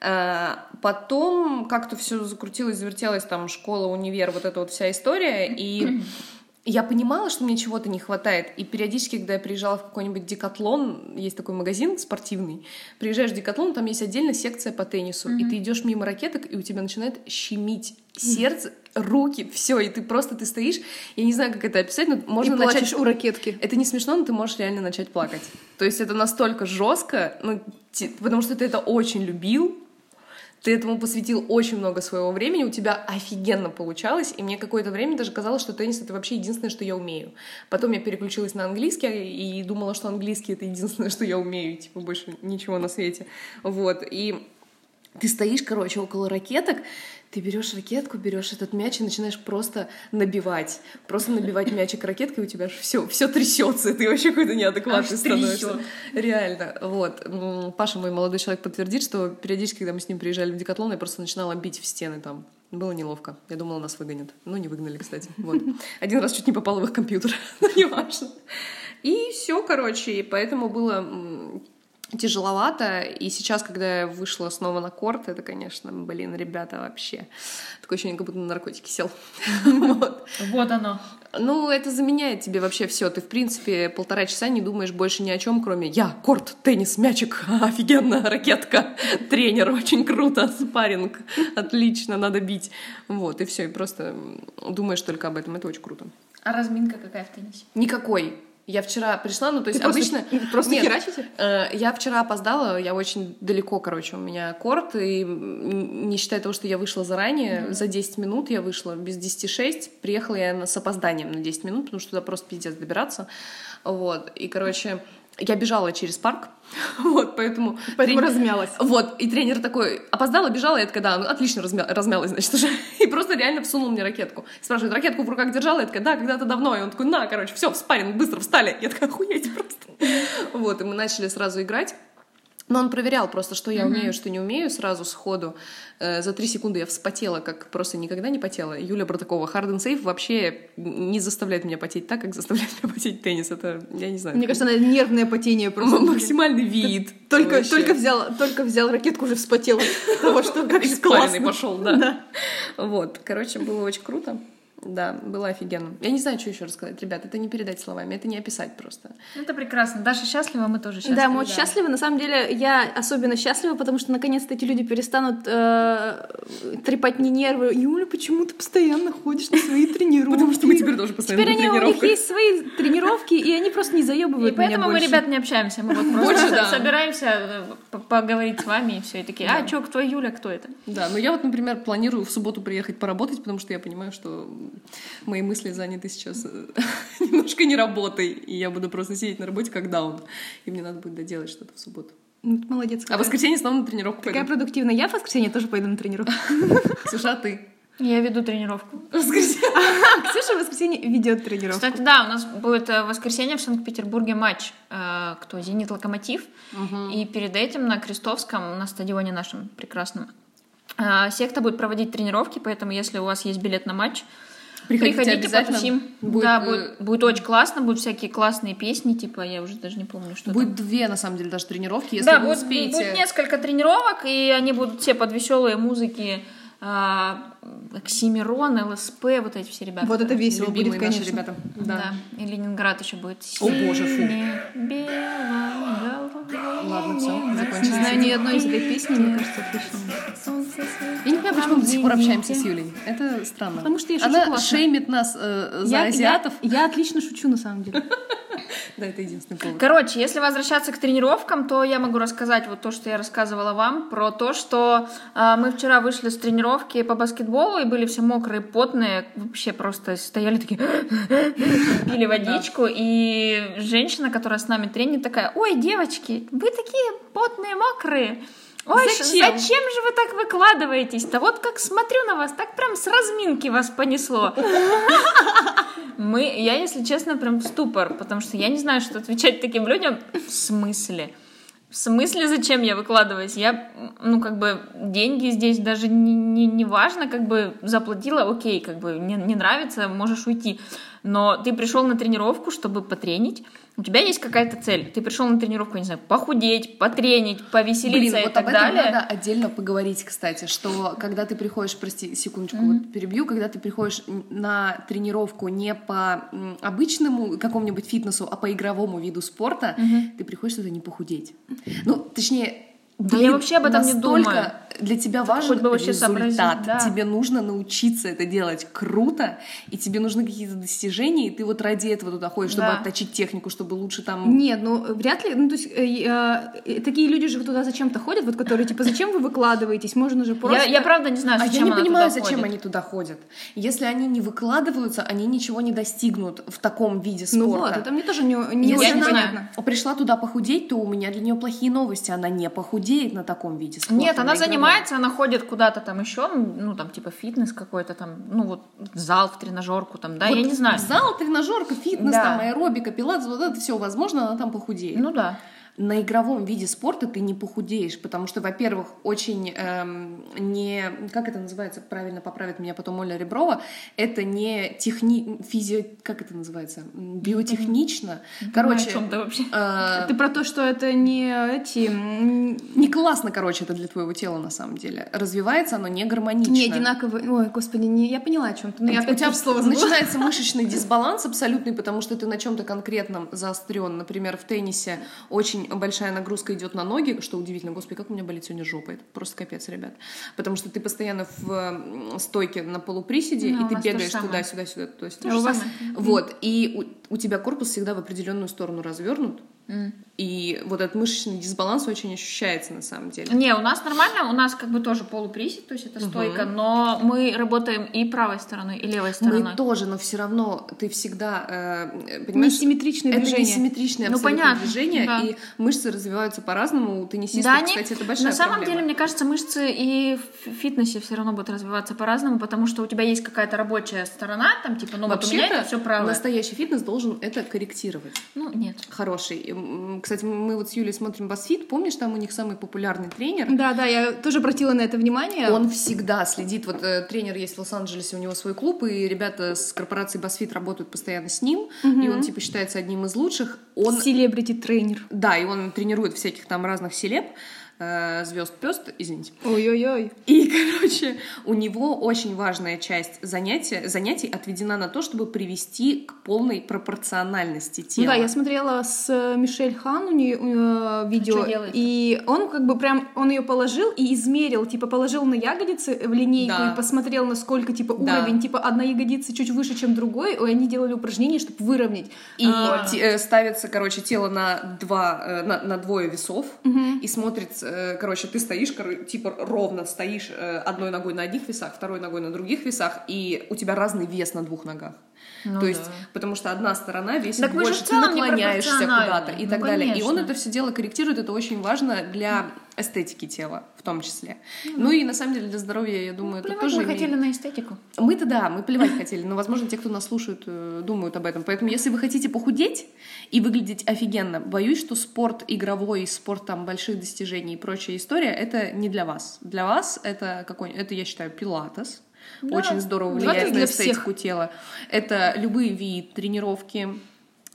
Speaker 2: Э, потом как-то все закрутилось, завертелось, там школа, универ, вот эта вот вся история, и я понимала, что мне чего-то не хватает, и периодически, когда я приезжала в какой-нибудь Декатлон, есть такой магазин спортивный, приезжаешь в Декатлон, там есть отдельная секция по теннису, mm-hmm. и ты идешь мимо ракеток, и у тебя начинает щемить сердце, руки, все, и ты просто ты стоишь, я не знаю, как это описать, но можно и начать
Speaker 1: у ракетки.
Speaker 2: Это не смешно, но ты можешь реально начать плакать. То есть это настолько жестко, ну, потому что ты это очень любил, ты этому посвятил очень много своего времени, у тебя офигенно получалось, и мне какое-то время даже казалось, что теннис — это вообще единственное, что я умею. Потом я переключилась на английский и думала, что английский — это единственное, что я умею, типа больше ничего на свете. Вот, и ты стоишь, короче, около ракеток, ты берешь ракетку, берешь этот мяч и начинаешь просто набивать. Просто набивать мячик ракеткой, у тебя все, все трясется, ты вообще какой-то неадекватный Аж становишься. Реально. Вот. Паша, мой молодой человек, подтвердит, что периодически, когда мы с ним приезжали в Декатлон, я просто начинала бить в стены там. Было неловко. Я думала, нас выгонят. Ну, не выгнали, кстати. Вот. Один раз чуть не попала в их компьютер. Но не важно. И все, короче. И поэтому было тяжеловато. И сейчас, когда я вышла снова на корт, это, конечно, блин, ребята, вообще. Такое ощущение, как будто на наркотики сел.
Speaker 3: Вот оно.
Speaker 2: Ну, это заменяет тебе вообще все. Ты, в принципе, полтора часа не думаешь больше ни о чем, кроме я, корт, теннис, мячик, офигенно, ракетка, тренер, очень круто, спарринг, отлично, надо бить. Вот, и все, и просто думаешь только об этом. Это очень круто.
Speaker 3: А разминка какая в теннисе?
Speaker 2: Никакой. Я вчера пришла, ну то есть
Speaker 1: Ты
Speaker 2: обычно...
Speaker 1: Просто, просто Нет, херачите?
Speaker 2: Э, я вчера опоздала, я очень далеко, короче, у меня корт, и не считая того, что я вышла заранее, mm-hmm. за 10 минут я вышла, без 10-6, приехала я с опозданием на 10 минут, потому что туда просто пиздец добираться, вот, и, короче, я бежала через парк, вот, поэтому...
Speaker 1: Поэтому тренер... размялась.
Speaker 2: Вот, и тренер такой, опоздала, бежала, я такая, да, ну, отлично размя... размялась, значит, уже. И просто реально всунул мне ракетку. Спрашивает, ракетку в руках держала? Я такая, да, когда-то давно. И он такой, на, короче, все, в спарринг, быстро встали. Я такая, охуеть просто. Вот, и мы начали сразу играть. Но он проверял просто, что я mm-hmm. умею, что не умею, сразу сходу. Э, за три секунды я вспотела, как просто никогда не потела. Юля Братакова, hard and safe вообще не заставляет меня потеть так, как заставляет меня потеть теннис. Это, я не знаю.
Speaker 1: Мне кажется, она нервное потение просто.
Speaker 2: Максимальный вид.
Speaker 1: Только, только, взял, только взял ракетку, уже вспотела того, что как классно.
Speaker 2: пошел, да. Вот, короче, было очень круто. Да, было офигенно. Я не знаю, что еще рассказать, ребят. Это не передать словами, это не описать просто.
Speaker 3: Это прекрасно. Даша счастлива, мы тоже счастливы.
Speaker 1: Да, мы очень да. счастливы. На самом деле, я особенно счастлива, потому что наконец-то эти люди перестанут э, трепать мне нервы. Юля, почему ты постоянно ходишь на свои тренировки?
Speaker 2: Потому что мы теперь тоже постоянно
Speaker 1: Теперь они, у них есть свои тренировки, и они просто не заебывают
Speaker 3: И поэтому мы, ребят, не общаемся. Мы вот просто собираемся э, поговорить с вами и все. И такие, а, чё, кто Юля, кто это?
Speaker 2: Да, ну я вот, например, планирую в субботу приехать поработать, потому что я понимаю, что мои мысли заняты сейчас э, немножко не работой, и я буду просто сидеть на работе как даун, и мне надо будет доделать что-то в субботу.
Speaker 1: Ну, молодец.
Speaker 2: Какая. А в воскресенье снова на тренировку
Speaker 1: Такая пойду. продуктивная. Я в воскресенье тоже пойду на тренировку.
Speaker 2: Слушай, а ты?
Speaker 3: Я веду тренировку.
Speaker 1: Ксюша в воскресенье ведет тренировку.
Speaker 3: Кстати, да, у нас будет э, в воскресенье в Санкт-Петербурге матч. Э, кто? Зенит Локомотив. И перед этим на Крестовском, на стадионе нашем прекрасном, секта будет проводить тренировки, поэтому если у вас есть билет на матч,
Speaker 2: Приходите обязательно.
Speaker 3: потусим.
Speaker 2: Будет,
Speaker 3: да,
Speaker 2: э,
Speaker 3: будет, будет очень классно, будут всякие классные песни, типа, я уже даже не помню, что
Speaker 2: Будет две, на самом деле, даже тренировки, если
Speaker 3: да,
Speaker 2: вы
Speaker 3: будет,
Speaker 2: успеете.
Speaker 3: будет несколько тренировок, и они будут все под веселые музыки. А, Оксимирон, ЛСП, вот эти все ребята.
Speaker 1: Вот это весело будет,
Speaker 2: Любимые наши
Speaker 1: конечно.
Speaker 2: ребята.
Speaker 3: Да. И Ленинград еще будет.
Speaker 2: О, боже, фу. Ладно, все,
Speaker 1: Не
Speaker 2: закончили.
Speaker 1: знаю ни одной из этой песни, мне кажется, отлично.
Speaker 2: Я не понимаю, почему мы до сих пор общаемся с. Юлей. Это странно.
Speaker 1: Потому что я шучу
Speaker 2: Она
Speaker 1: классно.
Speaker 2: шеймит нас э, за
Speaker 1: Я-
Speaker 2: азиатов.
Speaker 1: Я, я отлично шучу, на самом деле.
Speaker 2: Да, это единственный повод.
Speaker 3: Короче, если возвращаться к тренировкам, то я могу рассказать вот то, что я рассказывала вам, про то, что а, мы вчера вышли с тренировки по баскетболу и были все мокрые, потные, вообще просто стояли такие, пили водичку, и женщина, которая с нами тренит, такая, ой, девочки, вы такие потные, мокрые. Ой,
Speaker 2: Зачем?
Speaker 3: зачем же вы так выкладываетесь-то? Вот как смотрю на вас, так прям с разминки вас понесло. Мы, я, если честно, прям в ступор, потому что я не знаю, что отвечать таким людям. В смысле? В смысле, зачем я выкладываюсь? Я, ну, как бы, деньги здесь даже не, не, не важно, как бы, заплатила, окей, как бы, не, не нравится, можешь уйти. Но ты пришел на тренировку, чтобы потренить, у тебя есть какая-то цель. Ты пришел на тренировку, не знаю, похудеть, потренить, повеселиться
Speaker 2: Блин,
Speaker 3: и
Speaker 2: вот
Speaker 3: так
Speaker 2: об этом
Speaker 3: далее.
Speaker 2: надо отдельно поговорить, кстати, что когда ты приходишь, прости, секундочку, вот перебью, когда ты приходишь на тренировку не по обычному какому-нибудь фитнесу, а по игровому виду спорта, ты приходишь туда не похудеть. Ну, точнее,
Speaker 3: Да я вообще об этом не думаю.
Speaker 2: Для тебя важен
Speaker 3: Хоть бы вообще
Speaker 2: результат.
Speaker 3: да.
Speaker 2: Тебе нужно научиться это делать круто, и тебе нужны какие-то достижения, и ты вот ради этого туда ходишь, чтобы
Speaker 3: Да.
Speaker 2: отточить технику, чтобы лучше там...
Speaker 1: Нет, ну вряд ли. Ну, то есть э, э, такие люди же туда зачем-то ходят, вот которые типа, зачем вы выкладываетесь? Можно же просто.
Speaker 3: Я, я правда не знаю,
Speaker 2: А
Speaker 3: зачем
Speaker 2: я не
Speaker 3: она
Speaker 2: понимаю,
Speaker 3: туда
Speaker 2: зачем
Speaker 3: ходит.
Speaker 2: они туда ходят. Если они не выкладываются, они ничего не достигнут в таком виде спорта.
Speaker 1: Ну вот, это мне тоже не, не
Speaker 2: Если
Speaker 1: очень
Speaker 2: она
Speaker 1: понятно.
Speaker 2: пришла туда похудеть, то у меня для нее плохие новости. Она не похудеет на таком виде спорта.
Speaker 3: Нет,
Speaker 2: на
Speaker 3: она
Speaker 2: игровом.
Speaker 3: Занимается, она ходит куда-то там еще, ну там типа фитнес какой-то там, ну вот в зал, в тренажерку там, да,
Speaker 2: Вот
Speaker 3: я не знаю.
Speaker 2: Зал, тренажерка, фитнес,
Speaker 3: Да.
Speaker 2: там аэробика, пилатес, вот это все возможно, она там похудеет.
Speaker 3: Ну да.
Speaker 2: На игровом виде спорта ты не похудеешь, потому что, во-первых, очень эм, не... Как это называется? Правильно поправит меня потом Оля Реброва. Это не техни... физио... Как это называется? Биотехнично. Короче...
Speaker 3: о чем ты вообще?
Speaker 2: э,
Speaker 1: Ты про то, что это не эти...
Speaker 2: не классно, короче, это для твоего тела на самом деле. Развивается оно не гармонично.
Speaker 1: Не одинаковые... Ой, господи, не... я поняла о чем ты. Но я
Speaker 2: у
Speaker 1: опять
Speaker 2: тебя
Speaker 1: слово
Speaker 2: начинается мышечный дисбаланс абсолютный, потому что ты на чем-то конкретном заострен. Например, в теннисе очень большая нагрузка идет на ноги, что удивительно. Господи, как у меня болит сегодня жопа. Это просто капец, ребят. Потому что ты постоянно в стойке на полуприседе,
Speaker 3: Ну,
Speaker 2: и ты бегаешь
Speaker 3: самое.
Speaker 2: туда-сюда, сюда. То есть,
Speaker 3: же
Speaker 1: у вас-
Speaker 2: вот, и у, у тебя корпус всегда в определенную сторону развернут, и вот этот мышечный дисбаланс очень ощущается на самом деле.
Speaker 3: Не, у нас нормально, у нас как бы тоже полуприсед, то есть это стойка, но мы работаем и правой стороной, и левой стороной.
Speaker 2: Мы тоже, но все равно ты всегда, э, понимаешь,
Speaker 1: Несимметричные
Speaker 2: это
Speaker 1: движения.
Speaker 2: несимметричные
Speaker 3: Ну, понятно,
Speaker 2: движения,
Speaker 3: да.
Speaker 2: и мышцы развиваются по-разному. У теннисистов,
Speaker 3: Да, они,
Speaker 2: кстати, это большая
Speaker 3: на самом
Speaker 2: проблема.
Speaker 3: деле, мне кажется, мышцы и в фитнесе все равно будут развиваться по-разному, потому что у тебя есть какая-то рабочая сторона, там типа, ну вот у меня это все правое.
Speaker 2: настоящий фитнес должен это корректировать.
Speaker 3: Ну, нет.
Speaker 2: Хороший. Кстати, мы вот с Юлей смотрим BuzzFeed. Помнишь, там у них самый популярный тренер?
Speaker 1: Да, да, я тоже обратила на это внимание.
Speaker 2: Он всегда следит, вот э, тренер есть в Лос-Анджелесе, у него свой клуб, и ребята с корпорацией BuzzFeed работают постоянно с ним, и он типа считается одним из лучших. Он
Speaker 1: Селебрити тренер.
Speaker 2: Да, и он тренирует всяких там разных селеб, звезд пест, извините.
Speaker 1: Ой-ой-ой.
Speaker 2: И, короче, у него очень важная часть занятия, занятий отведена на то, чтобы привести к полной пропорциональности
Speaker 1: Ну
Speaker 2: тела.
Speaker 1: да, я смотрела с э, Мишель Хан у нее э, видео,
Speaker 3: делает?
Speaker 1: и он как бы прям, он ее положил и измерил, типа положил на ягодицы в линейку
Speaker 2: Да.
Speaker 1: и посмотрел, насколько типа
Speaker 2: Да.
Speaker 1: уровень, типа одна ягодица чуть выше, чем другой, и они делали упражнения, чтобы выровнять.
Speaker 2: И
Speaker 1: А,
Speaker 2: э, ставится, короче, тело на два, э, на, на двое весов и смотрит, э, короче, ты стоишь, типа ровно стоишь э, одной ногой на одних весах, второй ногой на других весах, и у тебя разный вес на двух ногах.
Speaker 3: Ну
Speaker 2: То есть,
Speaker 3: да.
Speaker 2: потому что одна сторона весит
Speaker 3: Так
Speaker 2: больше, ты наклоняешься куда-то и
Speaker 3: Ну,
Speaker 2: так далее. И он
Speaker 3: конечно.
Speaker 2: это все дело корректирует, это очень важно для эстетики тела в том числе. Ну и на самом деле для здоровья, я думаю, это
Speaker 3: Плевать
Speaker 2: тоже
Speaker 3: мы
Speaker 2: имеет-
Speaker 3: хотели на эстетику.
Speaker 2: мы-то да, мы плевать хотели, но, возможно, те, кто нас слушают, э, думают об этом. Поэтому, если вы хотите похудеть и выглядеть офигенно, боюсь, что спорт игровой, спорт там больших достижений и прочая история, это не для вас. Для вас это какой это, я считаю, пилатес, да. очень здорово влияет на эстетику всех. тела. Это любые виды тренировки,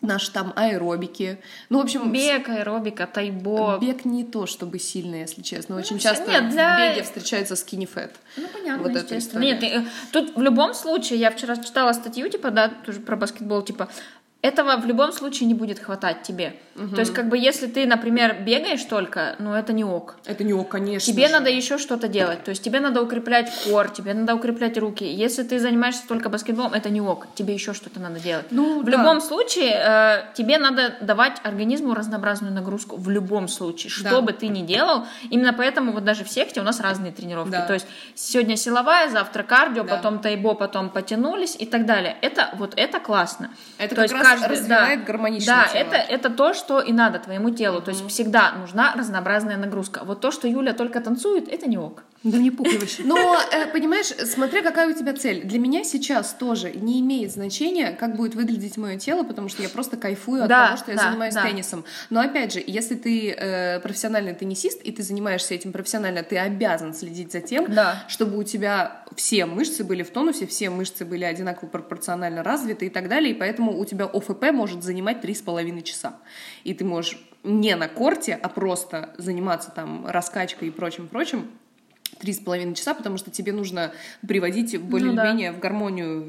Speaker 2: наши там аэробики. Ну, в общем...
Speaker 3: Бег, аэробика, тайбо.
Speaker 2: Бег не то, чтобы сильно, если честно. Очень ну, часто нет, для... в беге встречается скинни-фэт.
Speaker 3: Ну, понятно, вот естественно. Нет, э, тут в любом случае, я вчера читала статью, типа, да, тоже про баскетбол, типа, этого в любом случае не будет хватать тебе. Угу. То есть, как бы, если ты, например, бегаешь только, ну, это не ок.
Speaker 2: Это не ок, конечно.
Speaker 3: Тебе
Speaker 2: же.
Speaker 3: надо еще что-то делать. То есть, тебе надо укреплять кор, тебе надо укреплять руки. Если ты занимаешься только баскетболом, это не ок. Тебе еще что-то надо делать. Ну, в да. любом случае, э, тебе надо давать организму разнообразную нагрузку. В любом случае, что да. бы ты ни делал. Именно поэтому вот даже в секте у нас разные тренировки. Да. То есть, сегодня силовая, завтра кардио, да. потом тайбо, потом потянулись и так далее. Это вот это классно.
Speaker 2: Это То как есть, раз каждый, развивает да, гармоничное
Speaker 3: Да, тело. это, это то, что и надо твоему телу. Mm-hmm. То есть всегда нужна разнообразная нагрузка. Вот то, что Юля только танцует, это не ок.
Speaker 1: Да не пукаешь.
Speaker 2: Но, э, понимаешь, смотря какая у тебя цель. Для меня сейчас тоже не имеет значения, как будет выглядеть мое тело, потому что я просто кайфую от да, того, что я да, занимаюсь да. теннисом. Но опять же, если ты э, профессиональный теннисист, и ты занимаешься этим профессионально, ты обязан следить за тем, да. чтобы у тебя все мышцы были в тонусе, все мышцы были одинаково пропорционально развиты и так далее, и поэтому у тебя ОФП может занимать три с половиной часа. И ты можешь не на корте, а просто заниматься там раскачкой и прочим-прочим, три с половиной часа, потому что тебе нужно приводить более-менее ну, да. в гармонию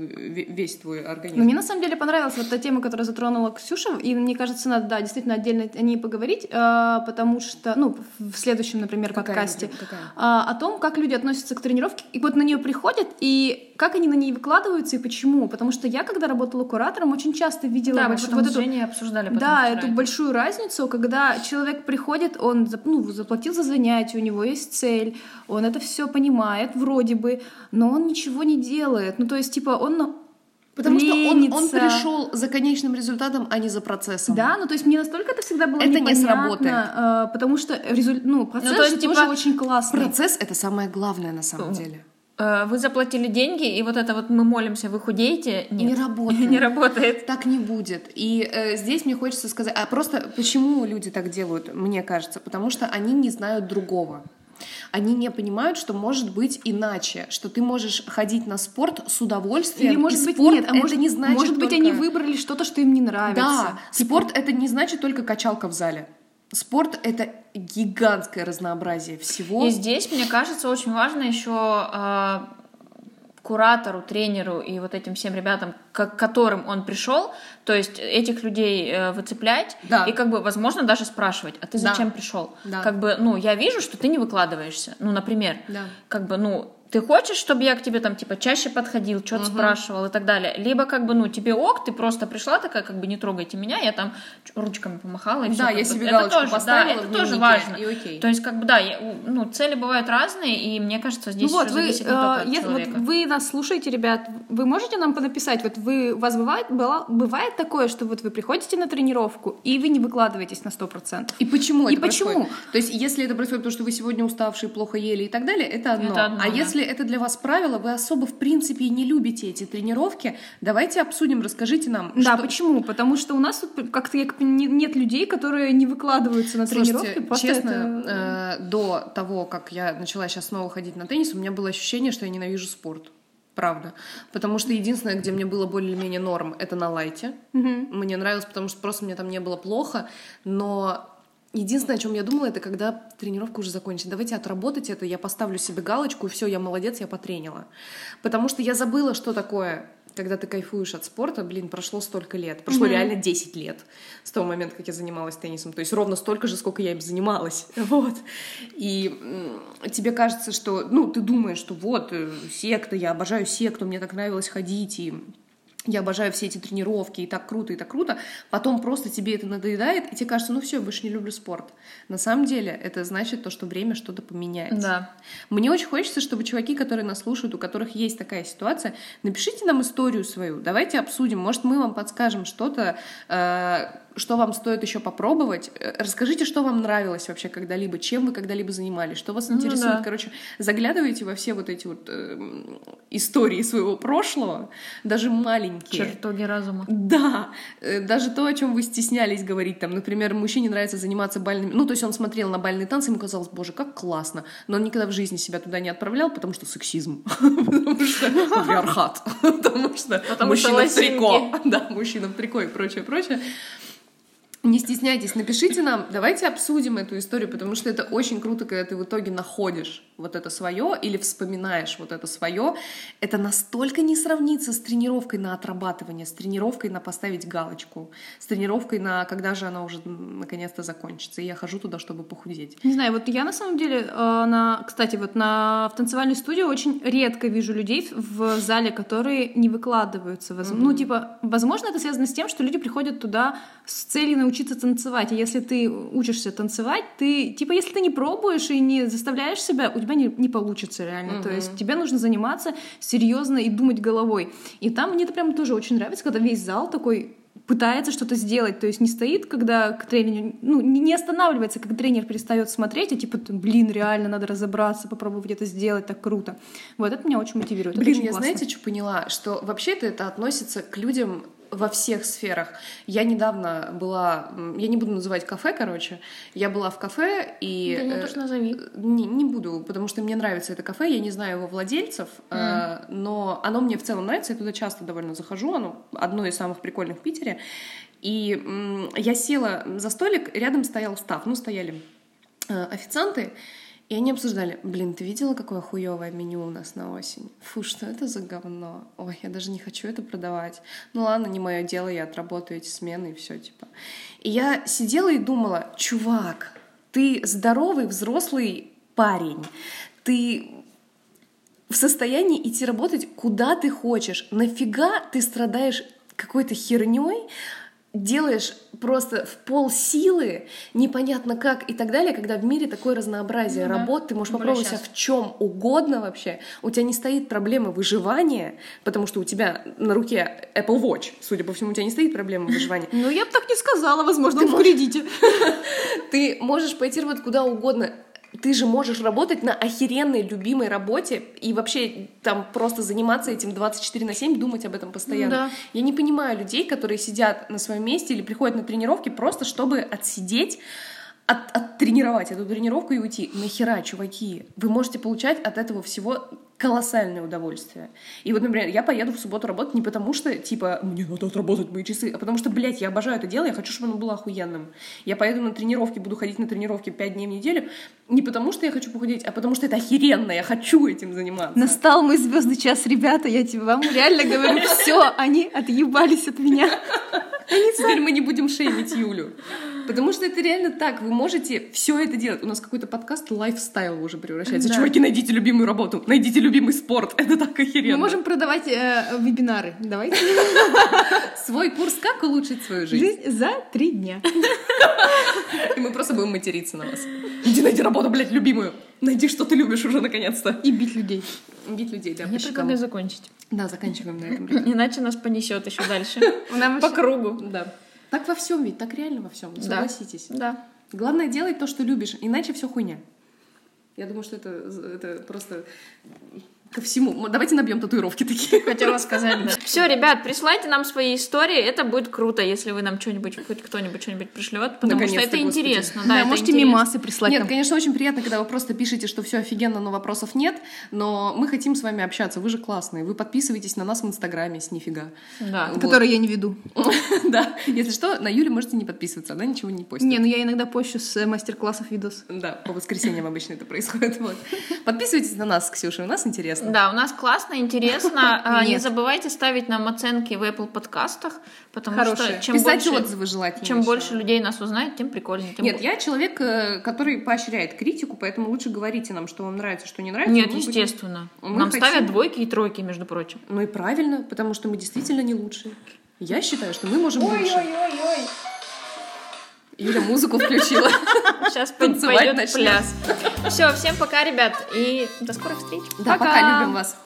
Speaker 2: весь твой организм.
Speaker 1: Мне на самом деле понравилась вот та тема, которую затронула Ксюша, и мне кажется, надо, да, действительно отдельно о ней поговорить, а, потому что, ну, в следующем, например, какая подкасте, какая? А, о том, как люди относятся к тренировке, и вот на нее приходят, и как они на ней выкладываются и почему. Потому что я, когда работала куратором, очень часто видела
Speaker 3: да,
Speaker 1: вот,
Speaker 3: вот эту, обсуждали
Speaker 1: да, эту большую разницу, когда человек приходит, он ну, заплатил за занятие, у него есть цель, он это все понимает вроде бы, но он ничего не делает. Ну, то есть, типа, он
Speaker 2: Потому ленится. что он, он пришел за конечным результатом, а не за процессом.
Speaker 1: Да, ну то есть мне настолько это всегда было
Speaker 2: это
Speaker 1: непонятно,
Speaker 2: не сработает.
Speaker 1: Э, потому что результ, ну процесс ну, то есть, типа, тоже очень классный.
Speaker 2: Процесс это самое главное на самом деле.
Speaker 3: Э, вы заплатили деньги, и вот это вот мы молимся, вы худеете, нет.
Speaker 2: Не работает.
Speaker 3: не работает.
Speaker 2: Так не будет. И э, здесь мне хочется сказать, а просто почему люди так делают, мне кажется, потому что они не знают другого они не понимают, что может быть иначе, что ты можешь ходить на спорт с удовольствием.
Speaker 1: Или может быть нет, а может, не значит может быть только... они выбрали что-то, что им не нравится.
Speaker 2: Да, типа... спорт это не значит только качалка в зале. Спорт это гигантское разнообразие всего.
Speaker 3: И здесь, мне кажется, очень важно еще э, куратору, тренеру и вот этим всем ребятам, к которым он пришел, то есть этих людей э, выцеплять да. и как бы, возможно, даже спрашивать, а ты зачем да. пришел? Да. Как бы, ну, я вижу, что ты не выкладываешься, ну, например, да. как бы, ну, ты хочешь, чтобы я к тебе там типа чаще подходил, что-то угу. спрашивал и так далее, либо как бы ну тебе ок, ты просто пришла такая как бы не трогайте меня, я там ручками помахала и
Speaker 2: да,
Speaker 3: все.
Speaker 2: я себе это тоже, поставила,
Speaker 3: да, это тоже важно. И окей. То есть как бы да, я, ну цели бывают разные и мне кажется здесь ну вот вы, зависит только от
Speaker 1: если, вот вы нас слушаете, ребят, вы можете нам написать, вот вы у вас бывает было, бывает такое, что вот вы приходите на тренировку и вы не выкладываетесь на сто процентов.
Speaker 2: И почему?
Speaker 1: И
Speaker 2: это
Speaker 1: почему?
Speaker 2: Происходит? То есть если это происходит потому, что вы сегодня уставшие, плохо ели и так далее, это одно. Это одно а да. если это для вас правило, вы особо в принципе не любите эти тренировки, давайте обсудим, расскажите нам.
Speaker 1: Да, что... почему? Потому что у нас тут как-то нет людей, которые не выкладываются на Слушайте, тренировки.
Speaker 2: честно, это... э, до того, как я начала сейчас снова ходить на теннис, у меня было ощущение, что я ненавижу спорт. Правда. Потому что единственное, где мне было более-менее норм, это на лайте. Угу. Мне нравилось, потому что просто мне там не было плохо. Но Единственное, о чем я думала, это когда тренировка уже закончится. Давайте отработать это, я поставлю себе галочку, и все, я молодец, я потренила. Потому что я забыла, что такое когда ты кайфуешь от спорта, блин, прошло столько лет. Прошло mm-hmm. реально 10 лет с того момента, как я занималась теннисом. То есть ровно столько же, сколько я им занималась. Вот. И тебе кажется, что, ну, ты думаешь, что вот, э, секта, я обожаю секту, мне так нравилось ходить, и я обожаю все эти тренировки, и так круто, и так круто, потом просто тебе это надоедает, и тебе кажется, ну все, я больше не люблю спорт. На самом деле это значит то, что время что-то поменяется.
Speaker 3: Да.
Speaker 2: Мне очень хочется, чтобы чуваки, которые нас слушают, у которых есть такая ситуация, напишите нам историю свою, давайте обсудим, может мы вам подскажем что-то, э, что вам стоит еще попробовать. Э, расскажите, что вам нравилось вообще когда-либо, чем вы когда-либо занимались, что вас интересует. Ну, да. Короче, заглядывайте во все вот эти вот э, истории своего прошлого, даже маленькие маленькие.
Speaker 3: Чертоги разума.
Speaker 2: Да, э, даже то, о чем вы стеснялись говорить, там, например, мужчине нравится заниматься бальными, ну, то есть он смотрел на бальные танцы, ему казалось, боже, как классно, но он никогда в жизни себя туда не отправлял, потому что сексизм, потому что патриархат, потому что мужчина в трико, да, мужчина в трико и прочее, прочее. Не стесняйтесь, напишите нам, давайте обсудим эту историю, потому что это очень круто, когда ты в итоге находишь вот это свое или вспоминаешь вот это свое. Это настолько не сравнится с тренировкой на отрабатывание, с тренировкой на поставить галочку, с тренировкой на когда же она уже наконец-то закончится. И я хожу туда, чтобы похудеть.
Speaker 1: Не знаю, вот я на самом деле, э, на, кстати, вот на, в танцевальной студии очень редко вижу людей в зале, которые не выкладываются. Mm-hmm. Ну, типа, возможно, это связано с тем, что люди приходят туда с целью научиться танцевать. И если ты учишься танцевать, ты, типа, если ты не пробуешь и не заставляешь себя, у тебя не, не получится реально. Угу. То есть тебе нужно заниматься серьезно и думать головой. И там мне это прям тоже очень нравится, когда весь зал такой пытается что-то сделать, то есть не стоит, когда к тренеру, ну, не останавливается, когда тренер перестает смотреть, и типа, блин, реально надо разобраться, попробовать это сделать, так круто. Вот это меня очень мотивирует.
Speaker 2: Блин,
Speaker 1: я
Speaker 2: классно. знаете, что поняла? Что вообще-то это относится к людям во всех сферах. Я недавно была, я не буду называть кафе, короче, я была в кафе и...
Speaker 3: Да не, тоже назови.
Speaker 2: Не, не буду, потому что мне нравится это кафе, я не знаю его владельцев, mm. э, но оно мне в целом нравится, я туда часто довольно захожу, оно одно из самых прикольных в Питере. И м, я села за столик, рядом стоял став, ну, стояли э, официанты, и они обсуждали, блин, ты видела, какое хуевое меню у нас на осень? Фу, что это за говно? Ой, я даже не хочу это продавать. Ну ладно, не мое дело, я отработаю эти смены и все, типа. И я сидела и думала, чувак, ты здоровый взрослый парень, ты в состоянии идти работать куда ты хочешь. Нафига ты страдаешь какой-то херней, делаешь просто в пол силы, непонятно как и так далее, когда в мире такое разнообразие ну, работ, ты можешь попробовать себя в чем угодно вообще, у тебя не стоит проблема выживания, потому что у тебя на руке Apple Watch, судя по всему, у тебя не стоит проблема выживания.
Speaker 1: Ну, я бы так не сказала, возможно, в кредите.
Speaker 2: Ты можешь пойти работать куда угодно, ты же можешь работать на охеренной любимой работе и вообще там просто заниматься этим 24 на 7, думать об этом постоянно.
Speaker 1: Да.
Speaker 2: Я не понимаю людей, которые сидят на своем месте или приходят на тренировки просто чтобы отсидеть от, оттренировать эту тренировку и уйти. Нахера, чуваки? Вы можете получать от этого всего колоссальное удовольствие. И вот, например, я поеду в субботу работать не потому, что, типа, мне надо отработать мои часы, а потому что, блядь, я обожаю это дело, я хочу, чтобы оно было охуенным. Я поеду на тренировки, буду ходить на тренировки 5 дней в неделю, не потому что я хочу похудеть, а потому что это охеренно, я хочу этим заниматься.
Speaker 1: Настал мой звездный час, ребята, я тебе вам реально говорю, все, они отъебались от меня.
Speaker 2: Теперь мы не будем шеймить Юлю. Потому что это реально так. Вы можете все это делать. У нас какой-то подкаст лайфстайл уже превращается. Да. Чуваки, найдите любимую работу, найдите любимый спорт. Это так охеренно.
Speaker 1: Мы можем продавать э, вебинары. Давайте.
Speaker 2: Свой курс «Как улучшить свою жизнь».
Speaker 1: Жизнь за три дня.
Speaker 2: И мы просто будем материться на вас. Иди найди работу, блядь, любимую. Найди, что ты любишь уже наконец-то.
Speaker 1: И бить людей.
Speaker 2: Бить людей, да,
Speaker 3: Я предлагаю закончить.
Speaker 2: Да, заканчиваем на этом.
Speaker 3: Иначе нас понесет еще дальше. По кругу.
Speaker 2: Да. Так во всем ведь, так реально во всем, согласитесь.
Speaker 3: Да.
Speaker 2: Главное делать то, что любишь, иначе все хуйня. Я думаю, что это, это просто ко всему. Давайте набьем татуировки такие.
Speaker 3: Хотела сказать, да. Все, ребят, присылайте нам свои истории. Это будет круто, если вы нам что-нибудь, хоть кто-нибудь что-нибудь пришлет, потому что это интересно.
Speaker 1: Да, да можете интересно. мимасы прислать.
Speaker 2: Нет, конечно, очень приятно, когда вы просто пишете, что все офигенно, но вопросов нет. Но мы хотим с вами общаться. Вы же классные. Вы подписывайтесь на нас в Инстаграме с нифига.
Speaker 1: Да. Вот. Который я не веду.
Speaker 2: Да. Если что, на Юле можете не подписываться, она ничего не постит.
Speaker 1: Не, ну я иногда пощу с э, мастер-классов видос.
Speaker 2: Да, по воскресеньям обычно это происходит. Подписывайтесь на нас, Ксюша, у нас интересно.
Speaker 3: Да, у нас классно, интересно. А, не забывайте ставить нам оценки в Apple подкастах, потому Хорошие. что чем
Speaker 2: Писать
Speaker 3: больше,
Speaker 2: отзывы желательно.
Speaker 3: Чем еще. больше людей нас узнает, тем прикольнее. Тем
Speaker 2: Нет, я человек, э, который поощряет критику, поэтому лучше говорите нам, что вам нравится, что не нравится.
Speaker 3: Нет, естественно. Будем... Нам хотим... ставят двойки и тройки, между прочим.
Speaker 2: Ну и правильно, потому что мы действительно не лучшие. Я считаю, что мы можем ой, лучше.
Speaker 3: Ой-ой-ой.
Speaker 2: Юля музыку включила.
Speaker 3: Сейчас пойдет пляс. Все, всем пока, ребят, и до скорых встреч.
Speaker 2: Да, пока, пока любим вас.